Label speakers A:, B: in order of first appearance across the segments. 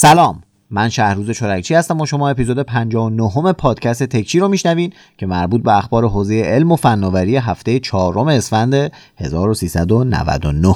A: سلام. من شهروز چرکچی هستم و شما اپیزود 59 پادکست تکچی رو میشنوین که مربوط به اخبار حوزه علم و فناوری هفته چهارم اسفند 1399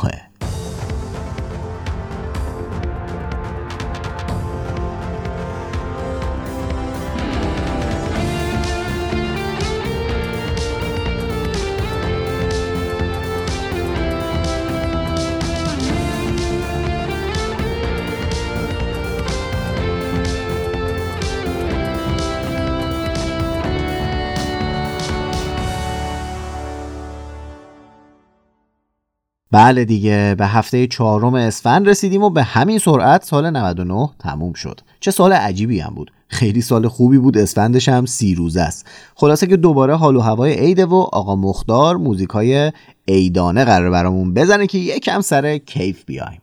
A: بله دیگه به هفته چهارم اسفند رسیدیم و به همین سرعت سال 99 تموم شد. چه سال عجیبی هم بود. خیلی سال خوبی بود اسفندش هم سی روزه است. خلاصه که دوباره حال و هوای عیده و آقا مختار موزیکای عیدانه قرار برامون بزنه که یکم سر کیف بیایم.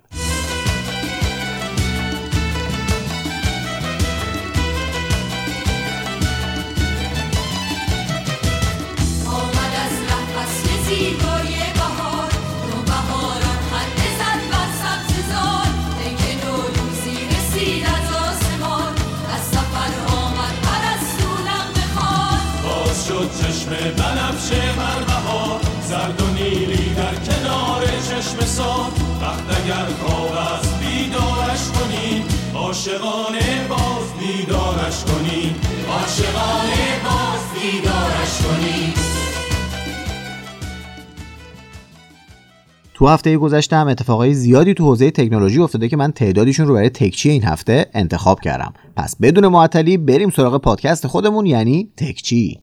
B: اگر خواب است بیدارش کنین عاشقانه باز بیدارش کنین عاشقانه باز بیدارش کنین
A: تو هفته گذشته هم اتفاقای زیادی تو حوزه تکنولوژی افتاده که من تعدادیشون رو برای تکچی این هفته انتخاب کردم. پس بدون معطلی بریم سراغ پادکست خودمون یعنی تکچی.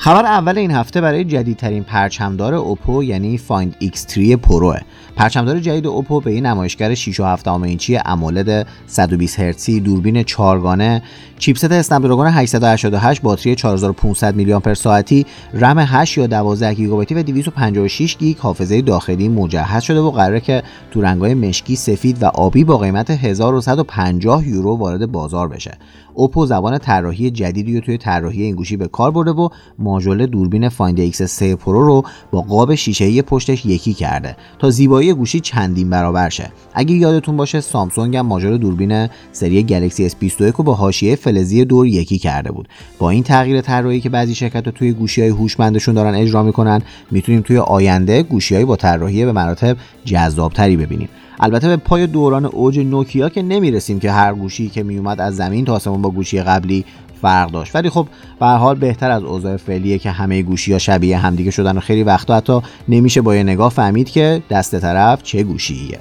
A: خبر اول این هفته برای جدیدترین پرچمدار اوپو یعنی فایند X3 پروه. پرچمدار جدید اوپو به این نمایشگر 6 و 7 اینچی AMOLED 120 هرتزی دوربین چارگانه chipset اسنپ 888 باتری 4500 میلی آمپر ساعتی رم 8 یا 12 گیگابایتی و 256 گیگ حافظه داخلی مجهز شده و قراره که تو رنگ‌های مشکی سفید و آبی با قیمت 1150 یورو وارد بازار بشه. اوپو زبان طراحی جدیدی رو توی طراحی این گوشی به کار برده و ماژول دوربین فایند ایکس 3 پرو رو با قاب شیشه‌ای پشتش یکی کرده تا زیبایی گوشی چندین برابر شه. اگه یادتون باشه سامسونگ هم ماژول دوربین سری گلکسی S21 رو با حاشیه فلزی دور یکی کرده بود. با این تغییر طراحی که بعضی شرکت ها توی گوشی های هوشمندشون دارن اجرا می‌کنن می‌تونیم توی آینده گوشی با طراحی به مراتب جذابتری ببینیم. البته به پای دوران اوج نوکیا که نمی‌رسیم که هر گوشی که میومد از زمین تا آسمون با گوشی قبلی فرق داشت. ولی خب به حال بهتر از اوضاع فعلیه که همه گوشی ها شبیه همدیگه شدن و خیلی وقتا حتی نمیشه با یه نگاه فهمید که دست طرف چه گوشیه.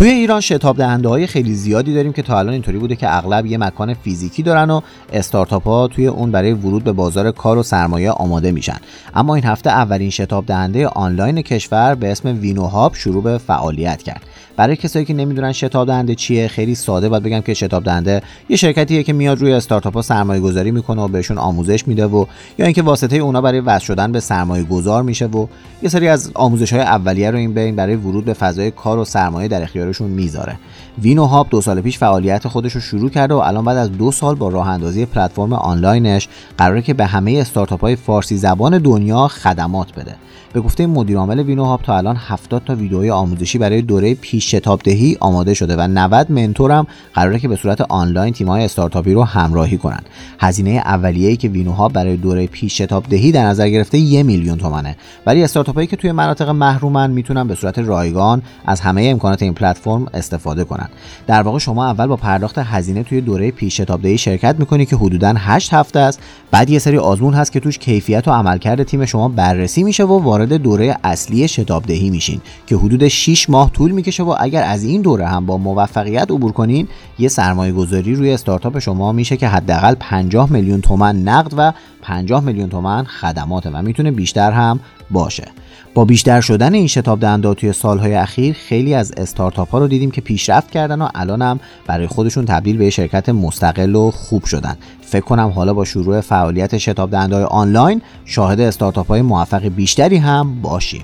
A: توی ایران شتاب دهنده های خیلی زیادی داریم که تا الان اینطوری بوده که اغلب یه مکان فیزیکی دارن و استارتاپ ها توی اون برای ورود به بازار کار و سرمایه آماده میشن. اما این هفته اولین شتاب دهنده آنلاین کشور به اسم وینو هاب شروع به فعالیت کرد. برای کسایی که نمی‌دونن شتاب دهنده چیه خیلی ساده باید بگم که شتاب دهنده یه شرکتیه که میاد روی استارتاپ ها سرمایه گذاری می‌کنه و بهشون آموزش میده و یا اینکه واسطه اونا برای وصل شدن به سرمایه گذار میشه و یه سری از آموزش های اولیه رو این بین برای ورود به فضای کار و سرمایه در اختیارشون می‌ذاره. وینو هاب دو سال پیش فعالیت خودش رو شروع کرده و الان بعد از دو سال با راه اندازی پلتفرم آنلاینش قراره که به همه استارتاپ های فارسی زبان دنیا خدمات بده. به گفته مدیر عامل وینو هاب تا الان 70 تا ویدیوهای آموزشی برای دوره پیش شتاب دهی آماده شده و 90 منتور هم قراره که به صورت آنلاین تیم‌های استارتاپی رو همراهی کنند. هزینه اولیه‌ای که وینو هاب برای دوره پیش شتاب دهی در نظر گرفته یک میلیون تومنه ولی استارتاپایی که توی مناطق محرومن می‌تونن به صورت رایگان از همه امکانات این پلتفرم استفاده کنن. در واقع شما اول با پرداخت هزینه توی دوره پیش شتاب دهی شرکت می‌کنی که حدوداً 8 هفته است بعد یه سری آزمون هست که توش کیفیت و عملکرد تیم شما بررسی میشه و وارد دوره اصلی شتاب دهی میشین که حدود 6 ماه طول می‌کشه و اگر از این دوره هم با موفقیت عبور کنین یه سرمایه گذاری روی استارتاپ شما میشه که حداقل 50 میلیون تومن نقد و 50 میلیون تومن خدماته و می‌تونه بیشتر هم باشه. با بیشتر شدن این شتاب دهنده توی سالهای اخیر خیلی از استارتاپ ها رو دیدیم که پیشرفت کردن و الان هم برای خودشون تبدیل به شرکت مستقل و خوب شدن. فکر کنم حالا با شروع فعالیت شتاب دهنده آنلاین شاهد استارتاپ های موفق بیشتری هم باشیم.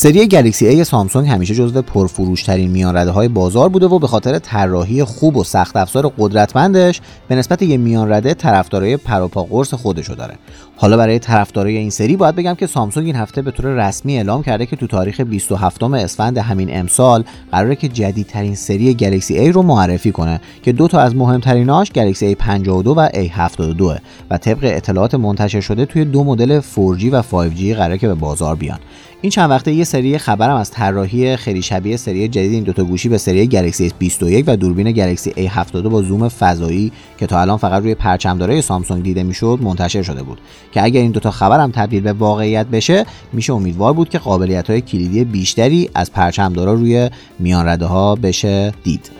A: سری گلکسی A سامسونگ همیشه جزو پرفروشترین میانرده های بازار بوده و به خاطر طراحی خوب و سخت افزار قدرتمندش به نسبت یه میانرده طرفدارای پروپا قرص خودشو داره. حالا برای طرفدارای این سری باید بگم که سامسونگ این هفته به طور رسمی اعلام کرده که تو تاریخ 27 اسفند همین امسال قراره که جدیدترین سری گلکسی A رو معرفی کنه که دو تا از مهمتریناش گلکسی A52 و A72 و طبق اطلاعات منتشر شده توی دو مدل 4G و 5G قراره که به بازار بیان. این چند وقته یه سری خبرم از طراحی خیلی شبیه سری جدید این دوتا گوشی به سری گلکسی S21 و دوربین گلکسی A72 با زوم فضایی که تا الان فقط روی پرچمدارای سامسونگ دیده می‌شد منتشر شده بود. که اگر این دوتا خبرم تبدیل به واقعیت بشه میشه امیدوار بود که قابلیت های کلیدی بیشتری از پرچمدارا روی میانرده ها بشه دید.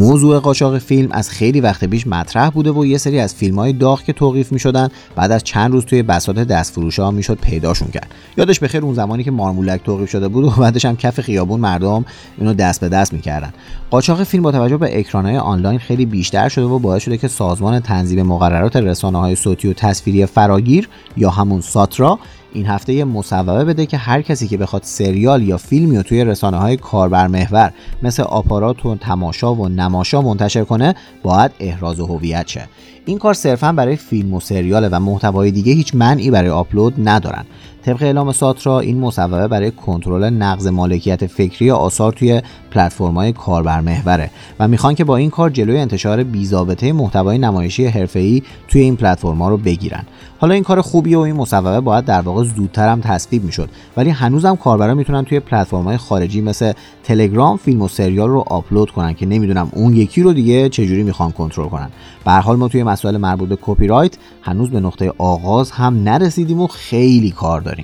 A: موضوع قاچاق فیلم از خیلی وقت پیش مطرح بوده و یه سری از فیلم های داغ که توقیف می شدن بعد از چند روز توی بساط دست فروش ها می‌شد پیداشون کرد. یادش بخیر اون زمانی که مارمولک توقیف شده بود و بعدش هم کف خیابون مردم اینو دست به دست می‌کردن. قاچاق فیلم با توجه به اکران های آنلاین خیلی بیشتر شده و باعث شده که سازمان تنظیم مقررات رسانه های صوتی و تصویری فراگیر یا همون ساترا این هفته یه مصوبه بده که هر کسی که بخواد سریال یا فیلمی رو توی رسانه های کاربر محور مثل آپارات و تماشا و نماشا منتشر کنه باید احراز هویت شه. این کار صرفا برای فیلم و سریاله و محتوای دیگه هیچ منعی برای آپلود ندارن. طبق اعلام ساترا این مصوبه برای کنترل نقض مالکیت فکری آثار توی پلتفرم‌های کاربر محوره و می‌خوان که با این کار جلوی انتشار بیزابطه محتوای نمایشی حرفه‌ای توی این پلتفرم‌ها رو بگیرن. حالا این کار خوبیه و این مصوبه باید در واقع زودتر هم تصویب می‌شد. ولی هنوزم کاربرا می‌تونن توی پلتفرم‌های خارجی مثل تلگرام فیلم و سریال رو آپلود کنن که نمی‌دونم اون یکی رو دیگه چجوری می‌خوان کنترل کنن. به حال ما توی مسائل مربوط به کپی رایت هنوز به نقطه آغاز هم نرسیدیم و خیلی کار داریم.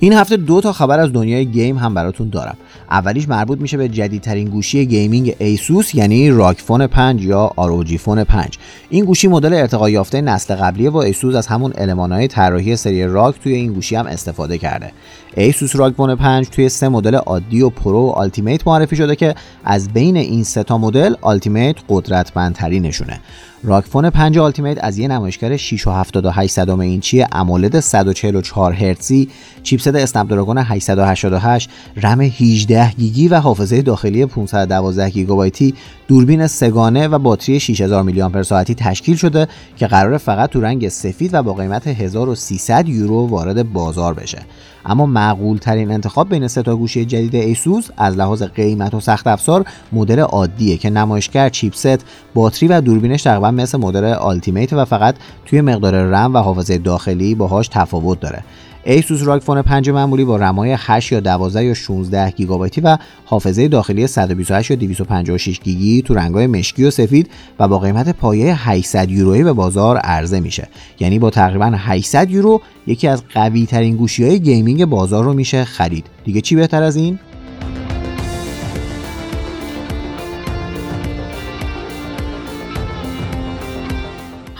A: این هفته دو تا خبر از دنیای game هم براتون دارم. اولیش مربوط میشه به جدیدترین گوشی gaming ایسوس یعنی راکفون 5 یا آروجی فون 5 این گوشی مدل ارتقا یافته نسل قبلیه و ایسوس از همون المانهای طراحی سری راک توی این گوشی هم استفاده کرده. ایسوس راکفون 5 توی سه مدل عادی و پرو و آلتیمیت معرفی شده که از بین این سه تا مدل آلتیمیت قدرتمندترینشونه. راکفون 5 آلتیمیت از یه نمایشگر 6.78 اینچی AMOLED 144 هرتزی chipset اسنپ دراگون 888 رم 18 گیگی و حافظه داخلی 512 گیگابایتی دوربین سه‌گانه و باتری 6000 میلی آمپر ساعتی تشکیل شده که قرار فقط تو رنگ سفید و با قیمت 1300 یورو وارد بازار بشه. اما معقول ترین انتخاب بین سه تا گوشی جدید ایسوس از لحاظ قیمت و سخت افزار مدل عادیه که نمایشگر chipset باتری و دوربینش تقریبا مثل مدل آلتیمیت و فقط توی مقدار رم و حافظه داخلی باهاش تفاوت داره. ایسوس راک فون 5 معمولی با رمای 8 یا 12 یا 16 گیگابایتی و حافظه داخلی 128 یا 256 گیگی تو رنگ‌های مشکی و سفید و با قیمت پایه 800 یورویی به بازار عرضه میشه. یعنی با تقریبا 800 یورو یکی از قوی ترین گوشی های gaming بازار رو میشه خرید. دیگه چی بهتر از این؟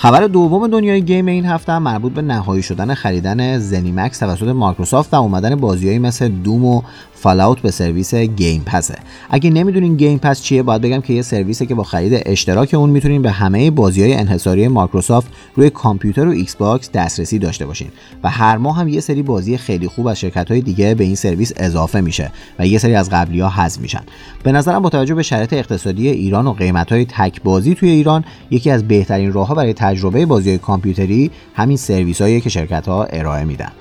A: خبر دوم دنیای game این هفته هم مربوط به نهایی شدن خریدن زنیمکس توسط مایکروسافت و اومدن بازیهایی مثل دوم و فالاوت به سرویس گیم پسه اگه نمی‌دونین گیم پس چیه باید بگم که یه سرویسه که با خرید اشتراک اون می‌تونین به همه بازی های انحصاری مایکروسافت روی کامپیوتر و ایکس باکس دسترسی داشته باشین. و هر ماه هم یه سری بازی خیلی خوب از شرکت های دیگه به این سرویس اضافه میشه و یه سری از قبلی ها حذف میشن. به نظرم با توجه به شرایط اقتصادی ایران و قیمت های تک بازی توی ایران یکی از بهترین راهها برای تجربه بازی های کامپیوتری همین سرویس که شرکت ها ارائه میدن.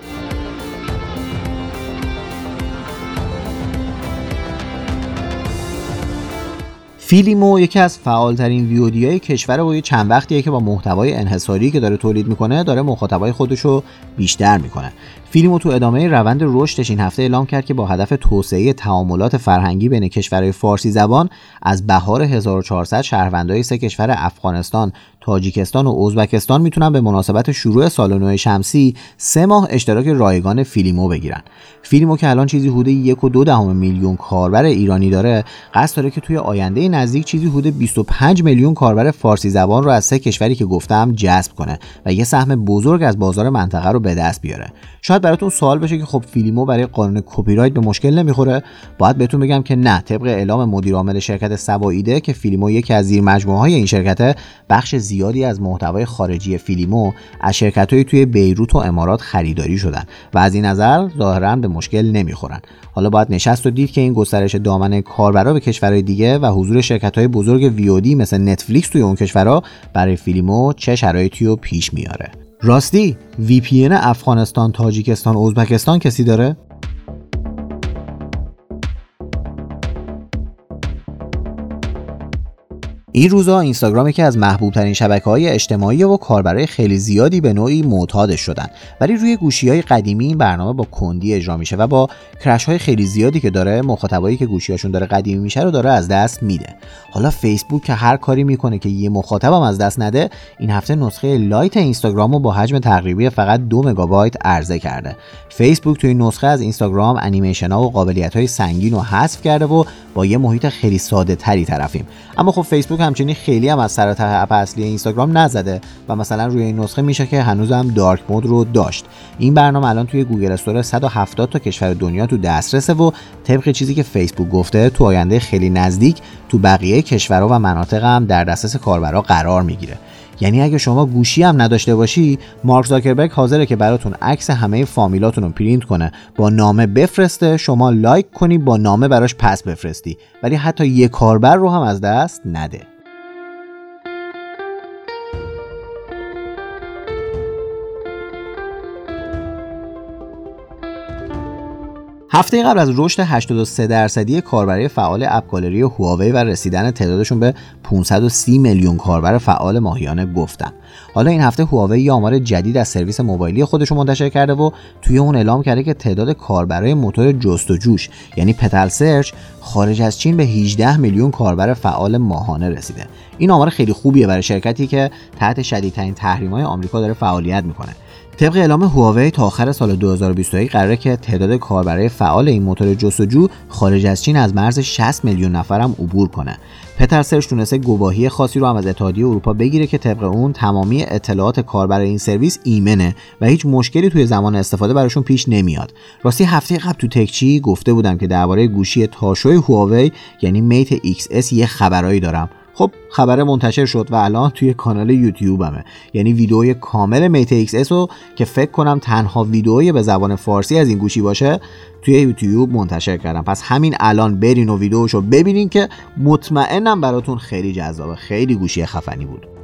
A: فیلیمو یکی از فعالترین ویودیای کشور و یه چند وقتیه که با محتوای انحصاری که داره تولید می‌کنه داره مخاطبای خودش رو بیشتر می‌کنه. فیلیمو تو ادامه روند رشدش این هفته اعلام کرد که با هدف توسعه تعاملات فرهنگی بین کشورهای فارسی زبان از بهار 1400 شهروندای سه کشور افغانستان، تاجیکستان و ازبکستان می‌تونن به مناسبت شروع سال نو شمسی سه ماه اشتراک رایگان فیلیمو بگیرن. فیلیمو که الان چیزی حدود یک و دو دهم میلیون کاربر ایرانی داره، قصد داره که توی آینده نزدیک چیزی حدود 25 میلیون کاربر فارسی زبان رو از سه کشوری که گفتم جذب کنه و یه سهم بزرگ از بازار منطقه رو به دست بیاره شاید براتون سوال بشه که خب فیلیمو برای قانون کپی رایت به مشکل نمی‌خوره. باید بهتون بگم که نه طبق اعلام مدیر عامل شرکت صبا ایده که فیلیمو یکی از زیر مجموعه های این شرکت بخش زیادی از محتوای خارجی فیلیمو از شرکتهایی توی بیروت و امارات خریداری شدن و از این نظر ظاهرا به مشکل نمی‌خورن. حالا باید نشست و دید که این گسترش دامن کاربرا به کشورهای دیگه و حضور شرکت های بزرگ ویودی مثل نتفلیکس توی اون کشورها برای فیلیمو چه شرایطی رو پیش میاره. راستی VPN افغانستان تاجیکستان ازبکستان کسی داره؟ این روزا اینستاگرام که از محبوب ترین شبکه های اجتماعی و کاربرای خیلی زیادی به نوعی معتادش شدن. ولی روی گوشی های قدیمی این برنامه با کندی اجرا میشه و با crash های خیلی زیادی که داره مخاطبایی که گوشیاشون داره قدیمی میشه رو داره از دست میده. حالا فیسبوک که هر کاری می‌کنه که یه مخاطبم از دست نده این هفته نسخه لایت اینستاگرام رو با حجم تقریبی فقط دو مگابایت عرضه کرده. فیسبوک توی نسخه از اینستاگرام انیمیشن ها و قابلیت های سنگین رو حذف کرده و با یه محیط خیلی ساده تری طرفیم. اما خب فیسبوک همچنین خیلی هم از سر اپ اصلی اینستاگرام نزده و مثلا روی این نسخه میشه که هنوز هم dark mode رو داشت. این برنامه الان توی گوگل استور 170 تا کشور دنیا تو دسترسه و طبق چیزی که فیسبوک گفته تو آینده خیلی نزدیک تو بقیه کشورها و مناطق هم در دسترس کاربرا قرار می‌گیره. یعنی اگه شما گوشی هم نداشته باشی مارک زاکربرگ حاضره که براتون عکس همه فامیلاتون رو پرینت کنه. با نامه بفرسته شما لایک کنی با نامه براش پس بفرستی. ولی حتی یه کاربر رو هم از دست نده. هفته قبل از رشد 83 درصدی کاربری فعال اپ گالری هواوی و رسیدن تعدادشون به 530 میلیون کاربر فعال ماهیانه گفتم حالا این هفته هواوی یه آمار جدید از سرویس موبایلی خودش منتشر کرده و توی اون اعلام کرده که تعداد کاربرای موتور جستجوش یعنی پتل سرچ خارج از چین به 18 میلیون کاربر فعال ماهانه رسیده. این آمار خیلی خوبیه برای شرکتی که تحت شدیدترین تحریم‌های آمریکا داره فعالیت می‌کنه. طبق اعلام هواوی تا آخر سال 2021 قراره که تعداد کاربرای فعال این موتور جستجو خارج از چین از مرز 60 میلیون نفر هم عبور کنه. پتر سرچ تونسته گواهی خاصی رو هم از اتحادیه اروپا بگیره که طبق اون تمامی اطلاعات کاربر این سرویس ایمنه و هیچ مشکلی توی زمان استفاده براشون پیش نمیاد. راستی هفته قبل تو تکچی گفته بودم که درباره گوشی تاشوی هواوی یعنی میت XS یه خبرایی دارم خب خبر منتشر شد و الان توی کانال یوتیوبمه. یعنی ویدئوی کامل Mate Xs رو که فکر کنم تنها ویدئوی به زبان فارسی از این گوشی باشه توی یوتیوب منتشر کردم. پس همین الان برین و ویدئوشو ببینین که مطمئنم براتون خیلی جذابه. خیلی گوشی خفنی بود.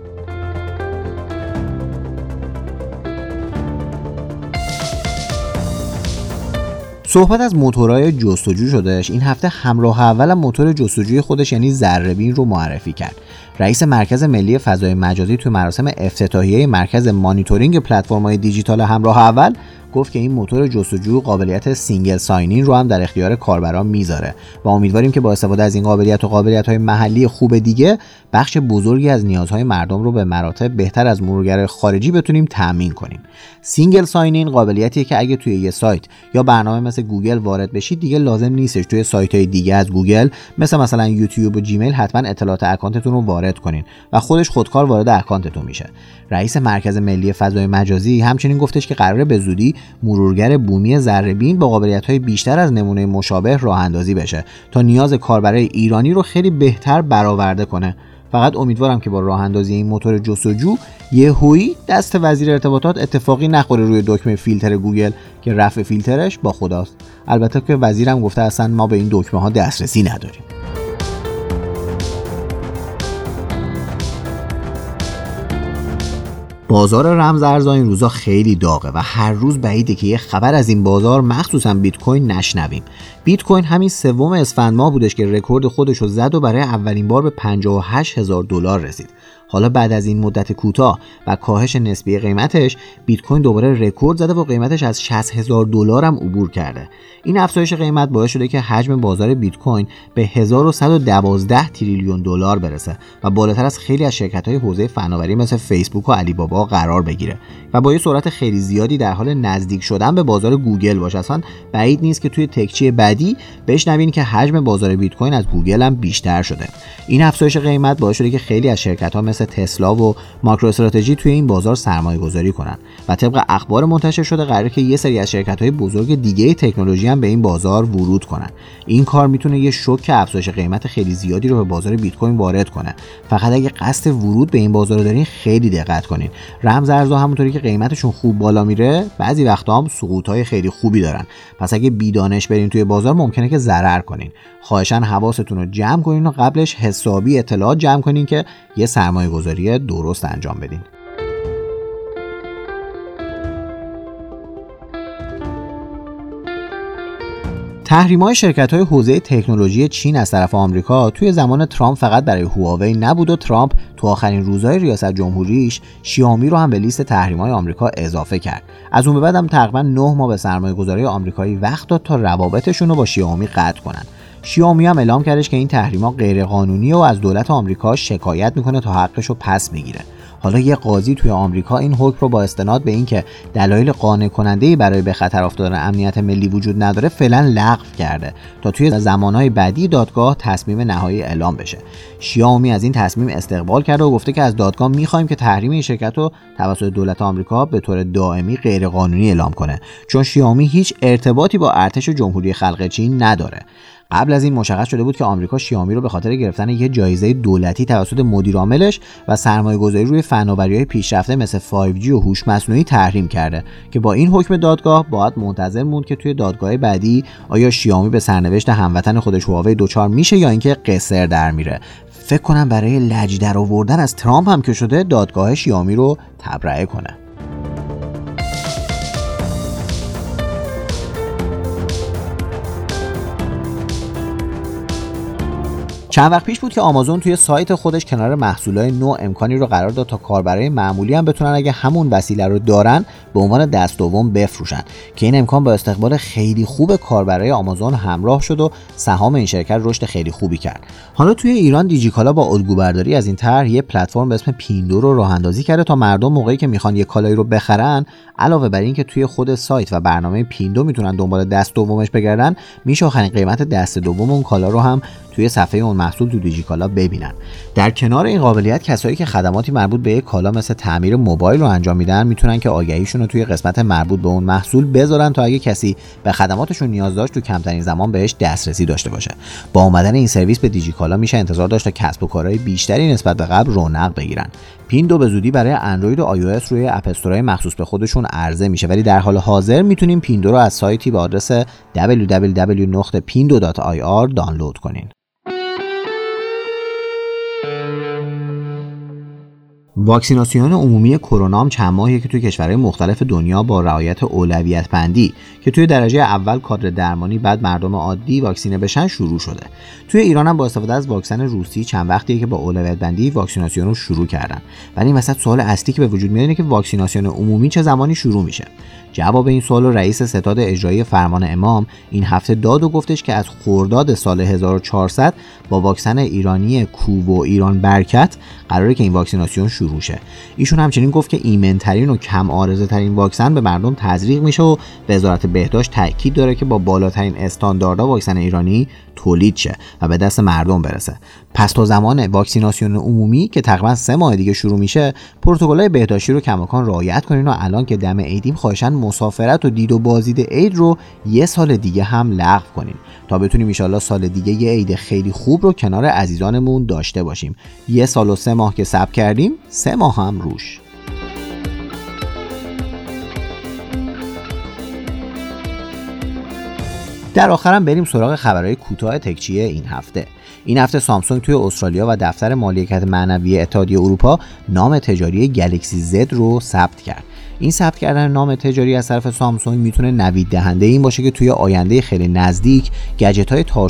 A: صحبت از موتورهای جستجو شدهش. این هفته همراه اول موتور جستجوی خودش یعنی ذرهبین رو معرفی کرد. رئیس مرکز ملی فضای مجازی تو مراسم افتتاحیه مرکز مانیتورینگ پلتفرم‌های دیجیتال همراه اول گفت که این موتور جستجو قابلیت single sign-in رو هم در اختیار کاربران می‌ذاره و امیدواریم که با استفاده از این قابلیت و قابلیت های محلی خوب دیگه بخش بزرگی از نیازهای مردم رو به مراتب بهتر از مرورگر خارجی بتونیم تامین کنیم. single sign-in قابلیتیه که اگه توی یه سایت یا برنامه مثل گوگل وارد بشید دیگه لازم نیستش توی سایت های دیگه از گوگل مثل مثلا یوتیوب و جیمیل حتما اطلاعات اکانتتون رو وارد کنین و خودش خودکار وارد اکانتتون میشه. رئیس مرکز ملی فضای مجازی همچنین گفتش که قراره به زودی مرورگر بومی ذرهبین با قابلیت های بیشتر از نمونه مشابه راه اندازی بشه تا نیاز کاربرای ایرانی رو خیلی بهتر برآورده کنه. فقط امیدوارم که با راه اندازی این موتور جستجو یه هویی دست وزیر ارتباطات اتفاقی نخوره روی دکمه فیلتر گوگل که رفع فیلترش با خداست. البته که وزیرم گفته اصلا ما به این دکمه ها دسترسی نداریم. بازار رمز ارزها این روزا خیلی داغه و هر روز بعیده که یه خبر از این بازار مخصوصا بیت کوین نشنویم. بیت کوین همین سوم اسفند ماه بودش که رکورد خودش رو زد و برای اولین بار به 58 هزار دلار رسید. حالا بعد از این مدت کوتاه و کاهش نسبی قیمتش بیت کوین دوباره رکورد زده و قیمتش از 60 هزار دلار هم عبور کرده. این افزایش قیمت باعث شده که حجم بازار بیت کوین به 1112 تریلیون دلار برسه و بالاتر از خیلی از شرکت های حوزه فناوری مثل فیسبوک و علی بابا قرار بگیره و با یه سرعت خیلی زیادی در حال نزدیک شدن به بازار گوگل باشه. اصلا بعید نیست که توی تکچی بعدی بشنوین که حجم بازار بیت کوین از گوگل هم بیشتر شده. این افزایش قیمت باعث شده که خیلی از شرکت ها مثل تسلا و ماکرو استراتژی توی این بازار سرمایه گذاری کنن و طبق اخبار منتشر شده قراره که یه سری از شرکت های بزرگ دیگه تکنولوژی هم به این بازار ورود کنن. این کار می‌تونه یه شوک افزایش قیمت خیلی زیادی رو به بازار بیت کوین وارد کنه. فقط اگه قصد ورود به این بازار رو دارین خیلی دقت کنین. رمز ارزها همونطوری که قیمتشون خوب بالا میره بعضی وقتا هم سقوط های خیلی خوبی دارن. پس اگه بیدانش برین توی بازار ممکنه که ضرر کنین. خواهشان حواستون رو جمع کنین و قبلش حسابی اطلاعات جمع کنین که یه سرمایه گذاری درست انجام بدین. تحریم های شرکت های حوزه تکنولوژی چین از طرف آمریکا توی زمان ترامپ فقط برای هواوی نبود و ترامپ تو آخرین روزهای ریاست جمهوریش شیائومی رو هم به لیست تحریم های آمریکا اضافه کرد. از اون به بعد هم تقریبا 9 ماه به سرمایه گذاری آمریکایی وقت داد تا روابطشون رو با شیائومی قطع کنن. شیائومی هم اعلام کردش که این تحریما غیرقانونی و از دولت آمریکا شکایت می‌کنه تا حقش رو پس بگیره. حالا یه قاضی توی آمریکا این حکم رو با استناد به اینکه دلایل قانع کننده برای به خطر افتادن امنیت ملی وجود نداره فعلا لغو کرده تا توی زمانهای بعدی دادگاه تصمیم نهایی اعلام بشه. شیائومی از این تصمیم استقبال کرده و گفته که از دادگاه می‌خوایم که تحریم این شرکت رو توسط دولت آمریکا به طور دائمی غیرقانونی اعلام کنه. چون شیائومی هیچ ارتباطی با ارتش جمهوری خلق چین نداره. قبل از این مشخص شده بود که آمریکا شیائومی رو به خاطر گرفتن یه جایزه دولتی توسط مدیر عاملش و سرمایه گذاری روی فناوری های پیشرفته مثل 5G و هوش مصنوعی تحریم کرده که با این حکم دادگاه باید منتظر موند که توی دادگاه بعدی آیا شیائومی به سرنوشت هموطن خودش هواوی دچار میشه یا اینکه قصر در میره. فکر کنم برای لج در آوردن از ترامپ هم که شده دادگاه شیائومی رو تبرئه کنه. چند وقت پیش بود که آمازون توی سایت خودش کنار محصولای نو امکانی رو قرار داد تا کاربرای معمولی هم بتونن اگه همون وسیله رو دارن به عنوان دست دوم بفروشن. که این امکان با استقبال خیلی خوب کاربرای آمازون همراه شد و سهام این شرکت رشد خیلی خوبی کرد. حالا توی ایران دیجیکالا با الگو برداری از این طرح یه پلتفرم به اسم پیندو رو راه اندازی کرده تا مردم موقعی که می‌خوان یه کالایی رو بخرن علاوه بر اینکه توی خود سایت و برنامه پیندو می‌تونن دنبال دست دومش بگردن میشه آخرین قیمت دست دوم اون کالا رو هم توی صفحه اون محصول تو دیجیکالا ببینن. در کنار این قابلیت کسایی که خدماتی مربوط به یک کالا مثل تعمیر موبایل رو انجام میدن می‌تونن که آگهیشون رو توی قسمت مربوط به اون محصول بذارن تا اگه کسی به خدماتشون نیاز داشت تو کمترین زمان بهش دسترسی داشته باشه. با اومدن این سرویس به دیجیکالا میشه انتظار داشت تا کسب و کارهای بیشتری نسبت به قبل رونق بگیرن. پیندو به زودی برای اندروید و آی روی اپ مخصوص به خودشون عرضه میشه. ولی در حال حاضر می‌تونیم پیندو رو از سایتی به آدرس www.pindo.ir دانلود کنین. واکسیناسیون عمومی کرونا هم چند ماهیه که توی کشورهای مختلف دنیا با رعایت اولویت بندی که توی درجه اول کادر درمانی بعد مردم عادی واکسینه بشن شروع شده. توی ایران هم با استفاده از واکسن روسی چند وقتیه که با اولویت بندی واکسیناسیون رو شروع کردن. ولی این وسط سوال اصلی که به وجود میاد اینه که واکسیناسیون عمومی چه زمانی شروع میشه؟ جواب این سوال رئیس ستاد اجرایی فرمان امام این هفته داد و گفتش که از خورداد سال 1400 با واکسن ایرانی کوب و ایران برکت قراره که این واکسیناسیون شروع شه. ایشون همچنین گفت که ایمنترین و کم آرزه ترین واکسن به مردم تزریق میشه و وزارت بهداشت تاکید داره که با بالاترین استانداردها واکسن ایرانی تولید شه و به دست مردم برسه. پس تا زمان واکسیناسیون عمومی که تقریبا سه ماه دیگه شروع میشه پروتکل‌های بهداشتی رو کماکان رعایت کنین و الان که دم عیدیم خواهشن مسافرت و دید و بازدید عید رو یه سال دیگه هم لغو کنین تا بتونیم ان سال دیگه یه عید خیلی خوب رو کنار عزیزانمون داشته باشیم. یه سال و سه ماه که صبر کردیم سه ماه هم روش. در آخرم بریم سراغ خبرهای کوتاه تکچیه این هفته. این هفته سامسونگ توی استرالیا و دفتر مالکیت معنوی اتحادیه اروپا نام تجاری گلکسی زد رو ثبت کرد. این ثبت کردن نام تجاری از طرف سامسونگ می‌تونه نوید دهنده این باشه که توی آینده خیلی نزدیک گجت های تاشوی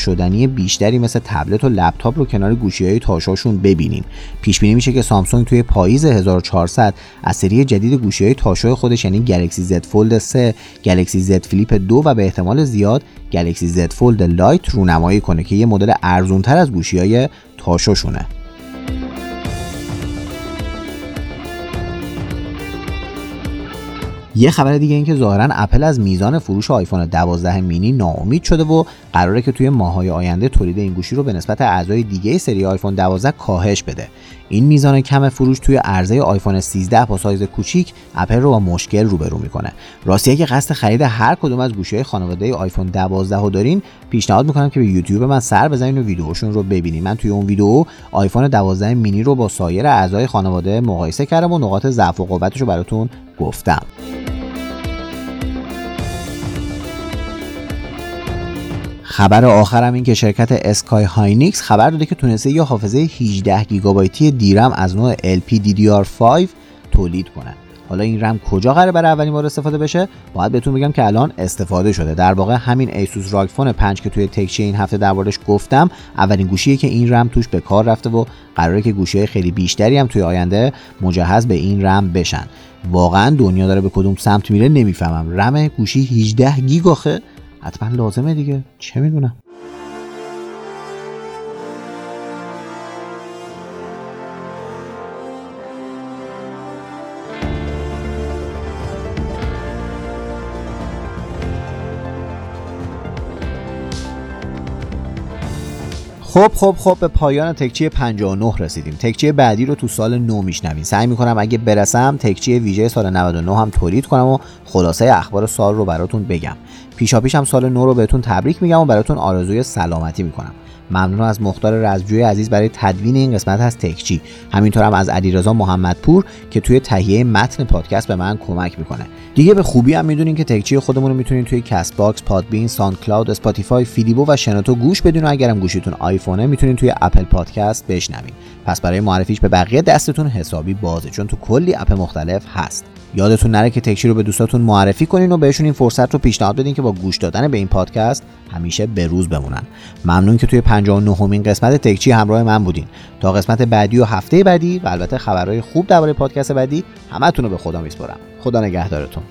A: بیشتری مثل تبلت و لپتاپ رو کنار گوشی های تاشوشون ببینیم پیش بینی میشه که سامسونگ توی پاییز 1400 از سری جدید گوشی های تاشو خودش یعنی گلکسی زد فولد 3 گلکسی زد فلیپ 2 و به احتمال زیاد گلکسی زد فولد لایت رونمایی کنه که یه مدل ارزونتر از گوشی های تاشوشونه. یه خبر دیگه این که ظاهرا اپل از میزان فروش آیفون 12 مینی ناامید شده و قراره که توی ماهای آینده تولید این گوشی رو به نسبت اعضای دیگه سری آیفون 12 کاهش بده. این میزان کم فروش توی عرضه آیفون 13 با سایز کوچیک اپل رو با مشکل روبرو می‌کنه. راستی اگه قصد خرید هر کدوم از گوشی های خانواده آیفون 12 رو دارین پیشنهاد می‌کنم که به یوتیوب من سر بزنین و ویدیوشون رو ببینید من توی اون ویدیو آیفون 12 مینی رو با سایر اعضای خانواده مقایسه کردم و نقاط ضعف و قوتش رو براتون گفتم. خبر آخرم این که شرکت SK Hynix خبر داده که تونسته یه حافظه 18 گیگابایتی DRAM از نوع LPDDR5 تولید کنه. حالا این رم کجا قراره برای اولین بار استفاده بشه؟ باید بهتون بگم که الان استفاده شده. در واقع همین ایسوس راگفون 5 که توی تکچی این هفته دربارش گفتم اولین گوشیه که این رم توش به کار رفته و قراره که گوشی خیلی بیشتری هم توی آینده مجهز به این رم بشن. واقعا دنیا داره به کدوم سمت میره نمی‌فهمم. رم گوشی 18 گیگ آخه. حتما لازمه دیگه. چه می‌دونم. خب خب خب به پایان تکچی 59 رسیدیم. تکچی بعدی رو تو سال نو میشنویم. سعی می‌کنم اگه برسم تکچی ویژه سال 99 هم تولید کنم و خلاصه اخبار سال رو براتون بگم. پیشا پیش هم سال نو رو بهتون تبریک میگم و براتون آرزوی سلامتی می‌کنم. ممنون از مختار رزجوی عزیز برای تدوین این قسمت از تکچی همینطور هم از علیرضا محمدپور که توی تهیه متن پادکست به من کمک می‌کنه دیگه به خوبی هم می‌دونین که تکچی خودمون رو می‌تونین توی کست باکس، پادبین، ساند کلاود، اسپاتیفای، فیدیبو و شنوتو گوش بدین و اگرم گوشیتون آیفونه می‌تونین توی اپل پادکست بشنوین. پس برای معرفیش به بقیه دستتون حسابی بازه چون تو کلی اپ مختلف هست. یادتون نره که تکچی رو به دوستاتون معرفی کنین و بهشون این فرصت رو پیشنهاد بدین که با گوش دادن به این پادکست همیشه به روز بمونن. ممنون که توی 59 امین قسمت تکچی همراه من بودین. تا قسمت بعدی و هفته بعدی و البته خبرهای خوب درباره پادکست بعدی همتون رو به خدا میسپارم. خدا نگهدارتون.